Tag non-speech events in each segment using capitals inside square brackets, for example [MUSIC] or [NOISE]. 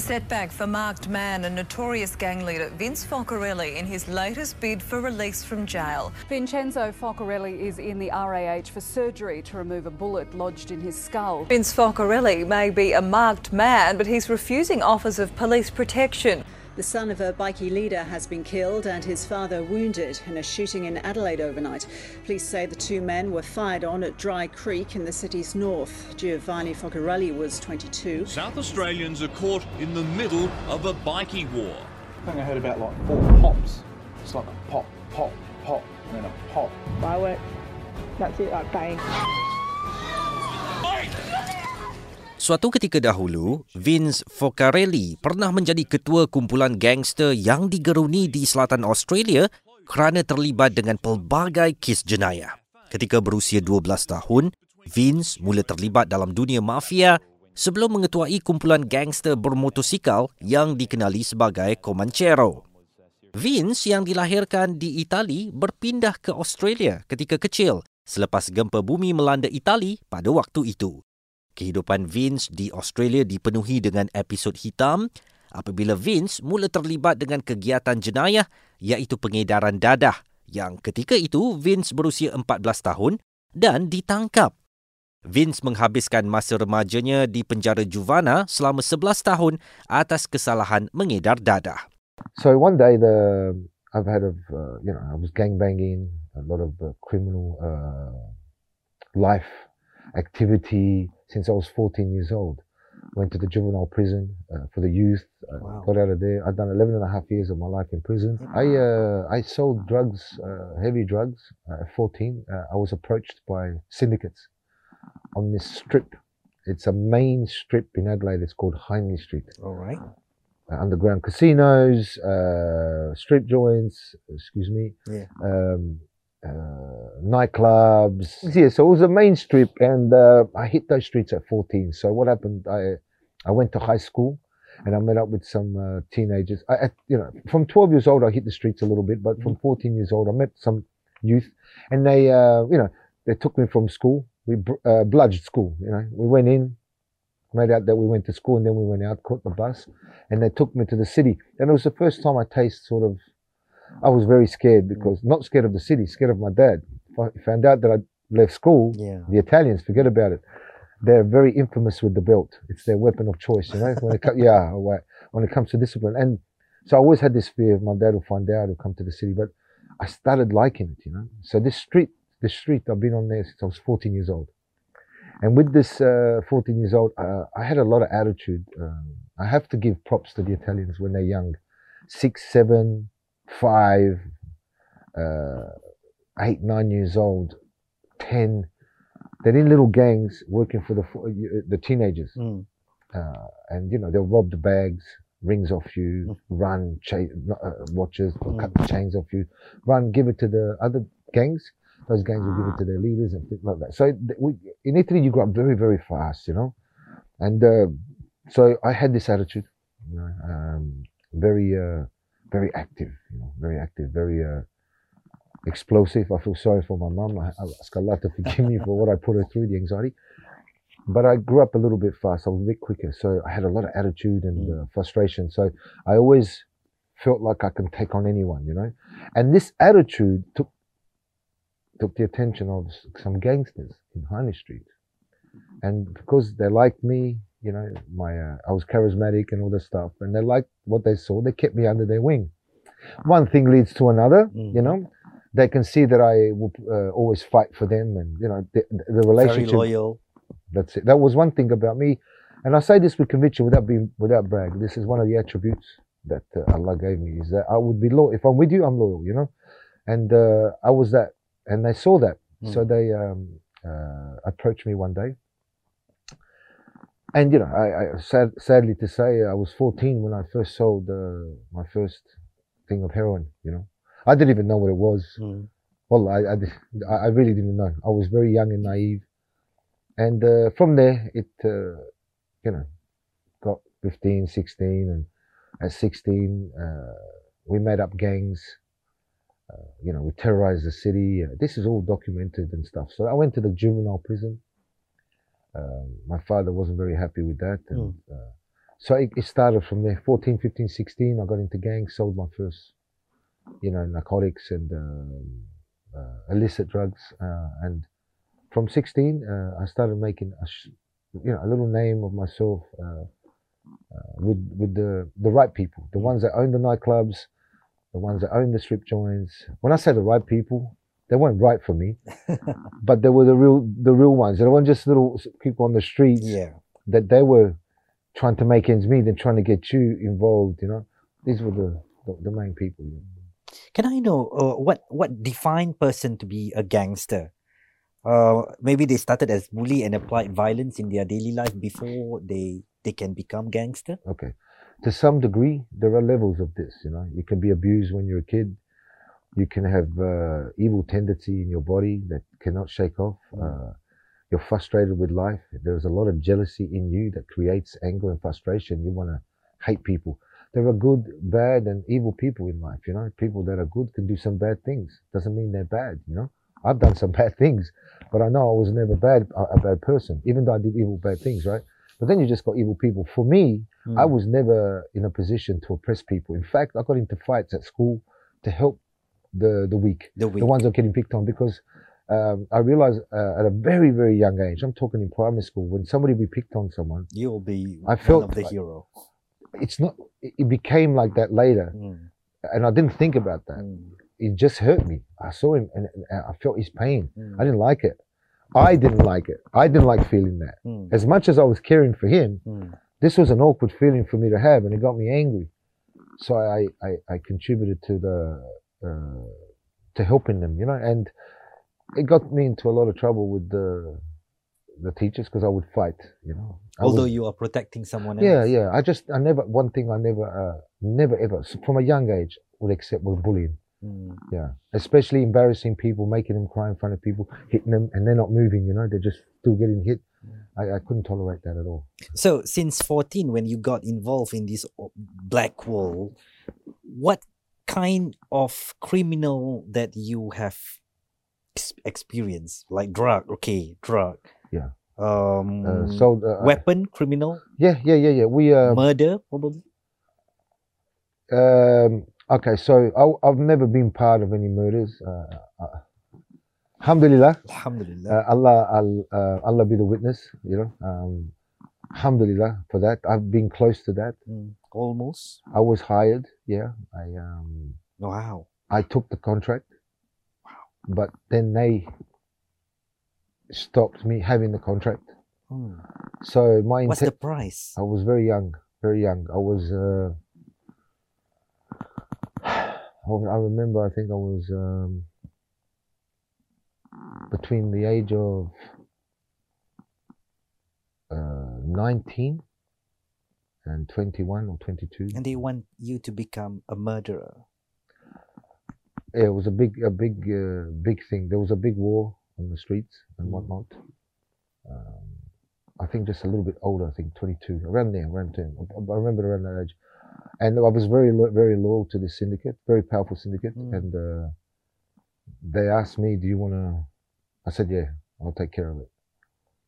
A setback for marked man and notorious gang leader Vince Focarelli in his latest bid for release from jail. Vincenzo Focarelli is in the RAH for surgery to remove a bullet lodged in his skull. Vince Focarelli may be a marked man, but he's refusing offers of police protection. The son of a bikie leader has been killed and his father wounded in a shooting in Adelaide overnight. Police say the two men were fired on at Dry Creek in the city's north. Giovanni Focarelli was 22. South Australians are caught in the middle of a bikie war. I think I heard about like four pops. It's like a pop, pop, pop, and then a pop. Fireworks. That's it, like bang. Suatu ketika dahulu, Vince Foccarelli pernah menjadi ketua kumpulan gangster yang digeruni di selatan Australia kerana terlibat dengan pelbagai kes jenayah. Ketika berusia 12 tahun, Vince mula terlibat dalam dunia mafia sebelum mengetuai kumpulan gangster bermotosikal yang dikenali sebagai Comanchero. Vince yang dilahirkan di Itali berpindah ke Australia ketika kecil selepas gempa bumi melanda Itali pada waktu itu. Kehidupan Vince di Australia dipenuhi dengan episod hitam apabila Vince mula terlibat dengan kegiatan jenayah iaitu pengedaran dadah yang ketika itu Vince berusia 14 tahun dan ditangkap. Vince menghabiskan masa remajanya di penjara Juvana selama 11 tahun atas kesalahan mengedar dadah. So one day the I've had of uh, you know I was gang banging a lot of uh, criminal uh, life activity since I was 14 years old. Went to the juvenile prison uh, for the youth. Uh, Wow. Got out of there. I'd done 11 and a half years of my life in prison. I uh, I sold drugs, uh, heavy drugs uh, at 14. Uh, I was approached by syndicates on this strip. It's a main strip in Adelaide. It's called Hindley Street. All right. Uh, underground casinos, uh, strip joints, excuse me, Yeah. um, nightclubs. Yeah, so it was a main strip, and uh, I hit those streets at 14. So what happened? I I went to high school, and I met up with some uh, teenagers. I, at, you know, from 12 years old, I hit the streets a little bit, but from 14 years old, I met some youth, and they, uh, you know, they took me from school. We uh, bludged school. You know, we went in, made out that we went to school, and then we went out, caught the bus, and they took me to the city. And it was the first time I tasted sort of. I was very scared because not scared of the city, scared of my dad. F- Found out that I left school. Yeah. The Italians, forget about it. They're very infamous with the belt. It's their weapon of choice, you know. When it co- [LAUGHS] yeah, right. when it comes to discipline, and so I always had this fear of my dad will find out, he'll come to the city. But I started liking it, you know. So this street, this street, I've been on there since I was 14 years old. And with this uh, 14 years old, uh, I had a lot of attitude. Um, I have to give props to the Italians when they're young, six, seven, five, uh, eight, nine years old, ten. They're in little gangs working for the uh, the teenagers, Mm. uh, and you know they'll rob the bags, rings off you, run, cha- uh, watches, or cut the chains off you, run, give it to the other gangs. Those gangs will give it to their leaders and things like that. So we, in Italy, you grow up very, very fast, you know, and uh, so I had this attitude, you know, um, very, uh, very active, you know, very active, very uh, explosive. I feel sorry for my mom. I, I ask Allah to forgive me for what I put her through, the anxiety. But I grew up a little bit fast. I was a bit quicker, so I had a lot of attitude and uh, frustration. So I always felt like I can take on anyone, you know. And this attitude took took the attention of some gangsters in Hindley Street, and because they liked me, you know, my uh, I was charismatic and all this stuff, and they liked what they saw. They kept me under their wing. One thing leads to another, you know. They can see that I will uh, always fight for them, and you know the, the Very loyal. That's it. That was one thing about me, and I say this with conviction, without being without brag. This is one of the attributes that uh, Allah gave me is that I would be loyal. If I'm with you, I'm loyal. You know, and uh, I was that, and they saw that, so they um, uh, approached me one day. And you know, I, I sad, sadly to say, I was 14 when I first sold uh, my first thing of heroin. You know, I didn't even know what it was. Mm. Well, I, I, I really didn't know. I was very young and naive. And uh, from there, it, uh, you know, got 15, 16. And at 16, uh, we made up gangs. Uh, you know, we terrorized the city. Uh, this is all documented and stuff. So I went to the juvenile prison. Um, my father wasn't very happy with that. And, uh, So it, it started from there. 14, 15, 16, I got into gangs, sold my first, you know, narcotics and um, uh, illicit drugs. Uh, and from 16, uh, I started making a, sh- you know, a little name of myself uh, uh, with with the the right people, the ones that own the nightclubs, the ones that own the strip joints. When I say the right people, they weren't right for me, [LAUGHS] but they were the real the real ones. They weren't just little people on the streets Yeah. that they were trying to make ends meet and trying to get you involved. You know, these were the the, the main people. You know. Can I know uh, what what define person to be a gangster? Uh, maybe they started as bully and applied violence in their daily life before they they can become gangster. Okay. To some degree, there are levels of this. You know, you can be abused when you're a kid. You can have uh, evil tendency in your body that cannot shake off. Uh, you're frustrated with life. There's a lot of jealousy in you that creates anger and frustration. You want to hate people. There are good, bad, and evil people in life. You know, people that are good can do some bad things. Doesn't mean they're bad. You know, I've done some [LAUGHS] bad things, but I know I was never bad a, a bad person, even though I did evil, bad things. Right? But then you just got evil people. For me, I was never in a position to oppress people. In fact, I got into fights at school to help the the weak, The weak. the ones that are getting picked on, because um, I realized uh, at a very very young age, I'm talking in primary school, when somebody be picked on someone, You'll be I one felt of the like- hero. it's not. It it became like that later, Mm, and I didn't think about that. mm, It just hurt me. I saw him, and, and I felt his pain. mm, I didn't like it. I didn't like it. I didn't like feeling that. mm, As much as I was caring for him, mm. this was an awkward feeling for me to have, and it got me angry. So I I, I contributed to the uh, to helping them, you know, and it got me into a lot of trouble with the the teachers because I would fight, you know. I Although would- you are protecting someone else. yeah, yeah. I just I never one thing I never uh, never ever from a young age would accept was bullying. Mm. Yeah, especially embarrassing people, making them cry in front of people, hitting them, and they're not moving. You know, they're just still getting hit. I, I couldn't tolerate that at all. So since 14, when you got involved in this black Wall, what kind of criminal that you have ex- experienced? Like drug, okay, drug. Yeah. Um, Uh, so uh, weapon criminal, yeah, yeah, yeah, yeah. We uh, murder probably. Um, okay, so I, I've never been part of any murders. Uh, uh, alhamdulillah, Alhamdulillah. uh, Allah, uh, Allah be the witness. You know, um, alhamdulillah for that. I've been close to that. Mm, almost. I was hired. Yeah, I um, Wow. I took the contract, Wow. but then they stopped me having the contract. Mm. So my What's the price? I was very young, very young. I was. Uh, [SIGHS] I remember. I think I was um, between the age of uh, 19 and 21 or 22. And they want you to become a murderer. Yeah, it was a big, a big, uh, big thing. There was a big war on the streets and Mm. whatnot. Um, I think just a little bit older. I think 22, around there, around there. I, I remember around that age. And I was very, very loyal to this syndicate, very powerful syndicate. Mm. And uh, they asked me, "Do you want to?" I said, "Yeah, I'll take care of it."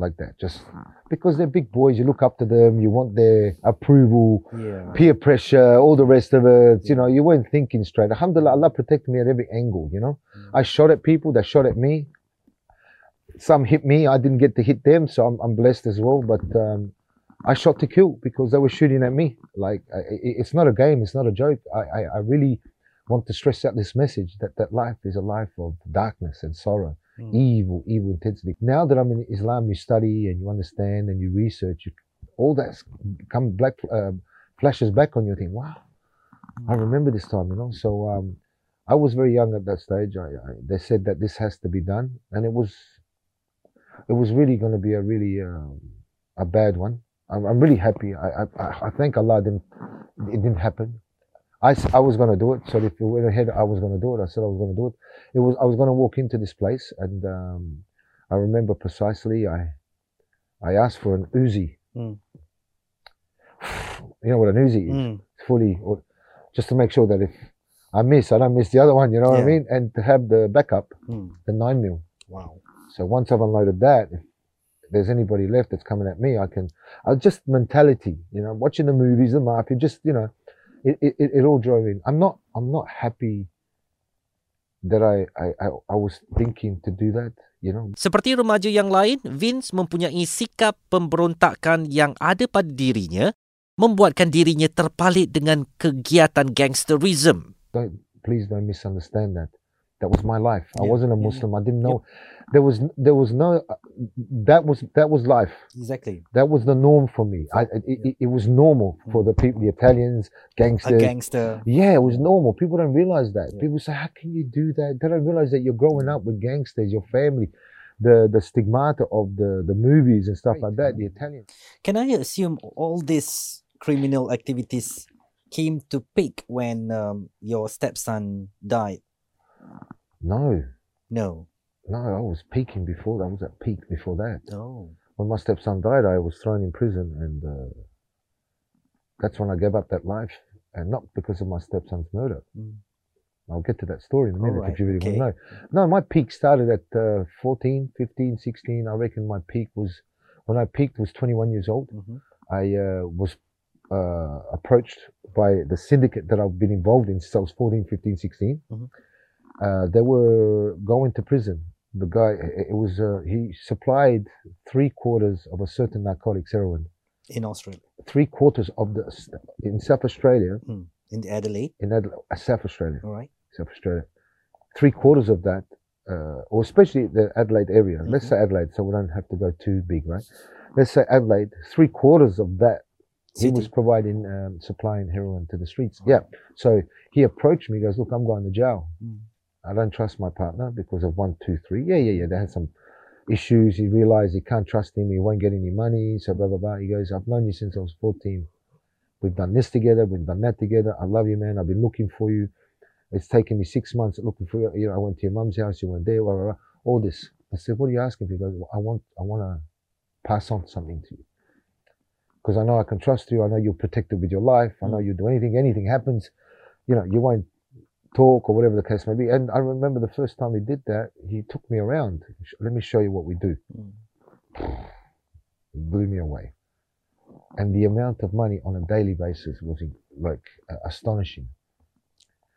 Like that, just because they're big boys, you look up to them, you want their approval, Yeah. peer pressure, all the rest of it. You know, you weren't thinking straight. Alhamdulillah, Allah protected me at every angle. You know, I shot at people, they shot at me. Some hit me, I didn't get to hit them, so I'm, I'm blessed as well. But um, I shot to kill because they were shooting at me. Like it's not a game, it's not a joke. I, I, I really want to stress out this message that that life is a life of darkness and sorrow, Mm. evil, evil intensity. Now that I'm in Islam, you study and you understand and you research. You, all that come black uh, flashes back on you. Think, wow, I remember this time. You know, so um, I was very young at that stage. I, I, they said that this has to be done, and it was, it was really going to be a really um, a bad one. I'm, I'm really happy. I, I I thank Allah didn't it didn't happen. I, I was going to do it. So if you went ahead, I was going to do it. I said I was going to do it. It was I was going to walk into this place, and um, I remember precisely. I I asked for an Uzi. Mm. You know what an Uzi is? Mm. Fully, or just to make sure that if I miss, I don't miss the other one. You know what I mean? And to have the backup, Mm. the nine mil. Wow. So once I've unloaded that, if, there's anybody left that's coming at me, I can. I just mentality, you know, watching the movies, the mafia, just you know, it, it, it all drove in. I'm not I'm not happy that I, I, I, I was thinking to do that, you know. Seperti remaja yang lain, Vince mempunyai sikap pemberontakan yang ada pada dirinya membuatkan dirinya terpalit dengan kegiatan gangsterism. Don't, please don't misunderstand that. That was my life. I wasn't a yeah, Muslim. I didn't know. There was there was no. That was that was life. Exactly. That was the norm for me. I, it, it, was normal for the people, the Italians, A gangsters. gangster. Yeah, it was normal. People don't realize that. Yeah. People say, "How can you do that?" They don't realize that you're growing up with gangsters, your family, the the stigmata of the the movies and stuff like that. The Italians. Can I assume all these criminal activities came to peak when um, your stepson died? No, No. no, I was peaking before. I was at peak before that. Oh. When my stepson died, I was thrown in prison, and uh, that's when I gave up that life, and not because of my stepson's murder. Mm. I'll get to that story in a minute Alright, if you really okay. want to know. No, my peak started at uh, 14, 15, 16. I reckon my peak was, when I peaked, was 21 years old. Mhm. I uh, was uh, approached by the syndicate that I've been involved in since I was 14, 15, 16. Mhm. Uh, they were going to prison. The guy, it was, uh, he supplied three quarters of a certain narcotic heroin. In Australia. Three quarters of the, in South Australia, In Adelaide. in Adela- uh, South Australia. All right. South Australia. Three quarters of that, uh, or especially the Adelaide area. Let's Mhm. say Adelaide, so we don't have to go too big, right? Let's say Adelaide. Three quarters of that he was providing, um, supplying heroin to the streets. Yeah. So he approached me. He goes, "Look, I'm going to jail. Mm. I don't trust my partner because of one, two, three. Yeah, yeah, yeah. They had some issues. He realized he can't trust him. He won't get any money. So blah blah blah. He goes, "I've known you since I was 14. We've done this together. We've done that together. I love you, man. I've been looking for you. It's taken me six months looking for you. You know, I went to your mum's house. You went there. Blah, blah, blah. All this. I said, "What are you asking for?" He goes, well, "I want, I want to pass on something to you." because I know I can trust you. I know you're protected with your life. I know mm. you do anything, anything happens, you know, you won't talk or whatever the case may be. And I remember the first time he did that, he took me around. Let me show you what we do. Mm. Blew me away. And the amount of money on a daily basis was like uh, astonishing.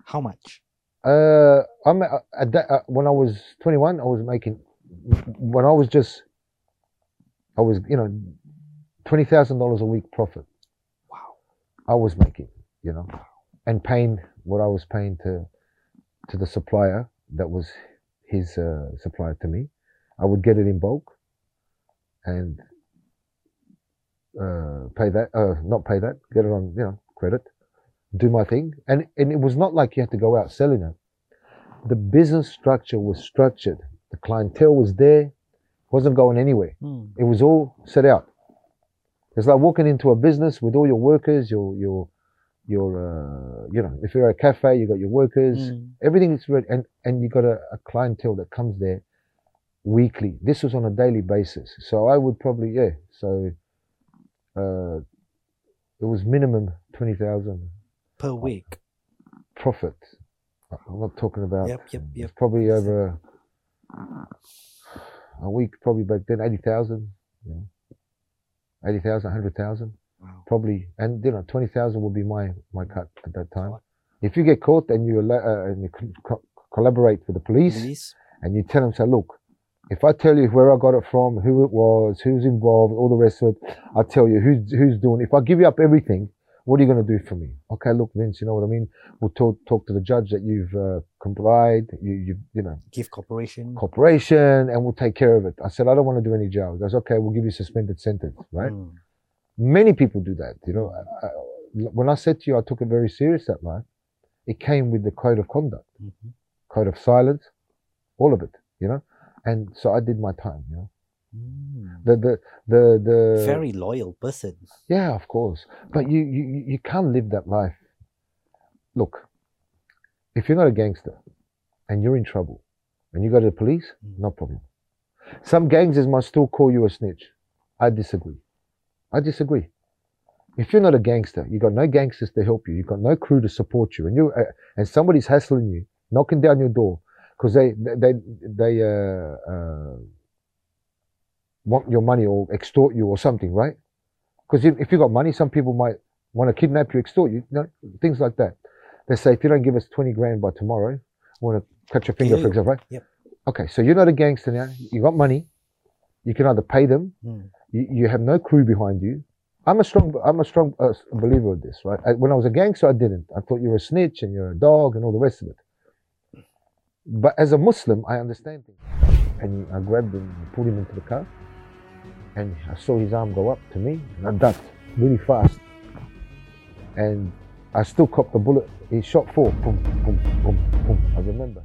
How much? Uh, I'm uh, at that, uh, when I was 21, I was making when I was just I was you know twenty thousand dollars a week profit. Wow. I was making, you know, and paying what I was paying to to the supplier that was his uh, supplier to me. I would get it in bulk and uh, pay that, uh, not pay that, get it on, you know, credit, do my thing. And, and it was not like you had to go out selling it. The business structure was structured. The clientele was there, wasn't going anywhere. Mm. It was all set out. It's like walking into a business with all your workers, your your your uh, you know if you're a cafe you got your workers mm. everything is ready and and you got a, a, clientele that comes there weekly. This was on a daily basis. So i would probably yeah so uh, it was minimum 20000 per week. profit. I'm not talking about yep yep yep. probably over a week probably back then 80000 yeah. 80000 100000 probably, and you know, twenty thousand would be my my cut at that time. If you get caught and you uh, and you co- co- collaborate with the police, Police. and you tell them, say, look, if I tell you where I got it from, who it was, who's involved, all the rest of it, I'll tell you who's who's doing. If I give you up everything, what are you going to do for me? Okay, look, Vince, you know what I mean. We'll talk talk to the judge that you've uh, complied. You you you know Give corporation. corporation, and we'll take care of it. I said I don't want to do any jail. He goes, okay, we'll give you suspended sentence, right? Mm. Many people do that. You know, I, I- when I said to you, I took it very serious that night. It came with the code of conduct, Mhm. code of silence, all of it. You know, and so I did my time. You know, Mm. the the the the Very loyal person. yeah, of course. But you you you- you can't live that life. Look, if you're not a gangster and you're in trouble and you go to the police, no problem. Some gangsters might still call you a snitch. I disagree. I disagree. If you're not a gangster, you've got no gangsters to help you. you've got no crew to support you, and you uh, and somebody's hassling you, knocking down your door because they they they uh, uh, want your money or extort you or something, right? Because if, if you got money, some people might want to kidnap you, extort you, you know, things like that. They say if you don't give us 20 grand by tomorrow, we want to cut your finger, Kill for example, right? Yep. Okay, so you're not a gangster now. You got money. You can either pay them. Mm. You, you have no crew behind you. I'm a strong, I'm a strong uh, believer of this, right? I, when I was a gangster, I didn't. I thought you're a snitch and you're a dog and all the rest of it. But as a Muslim, I understand things. And I grabbed him, and pulled him into the car, and I saw his arm go up to me, and I ducked really fast. And I still copped the bullet. He shot four. Boom, boom, boom, boom. I remember.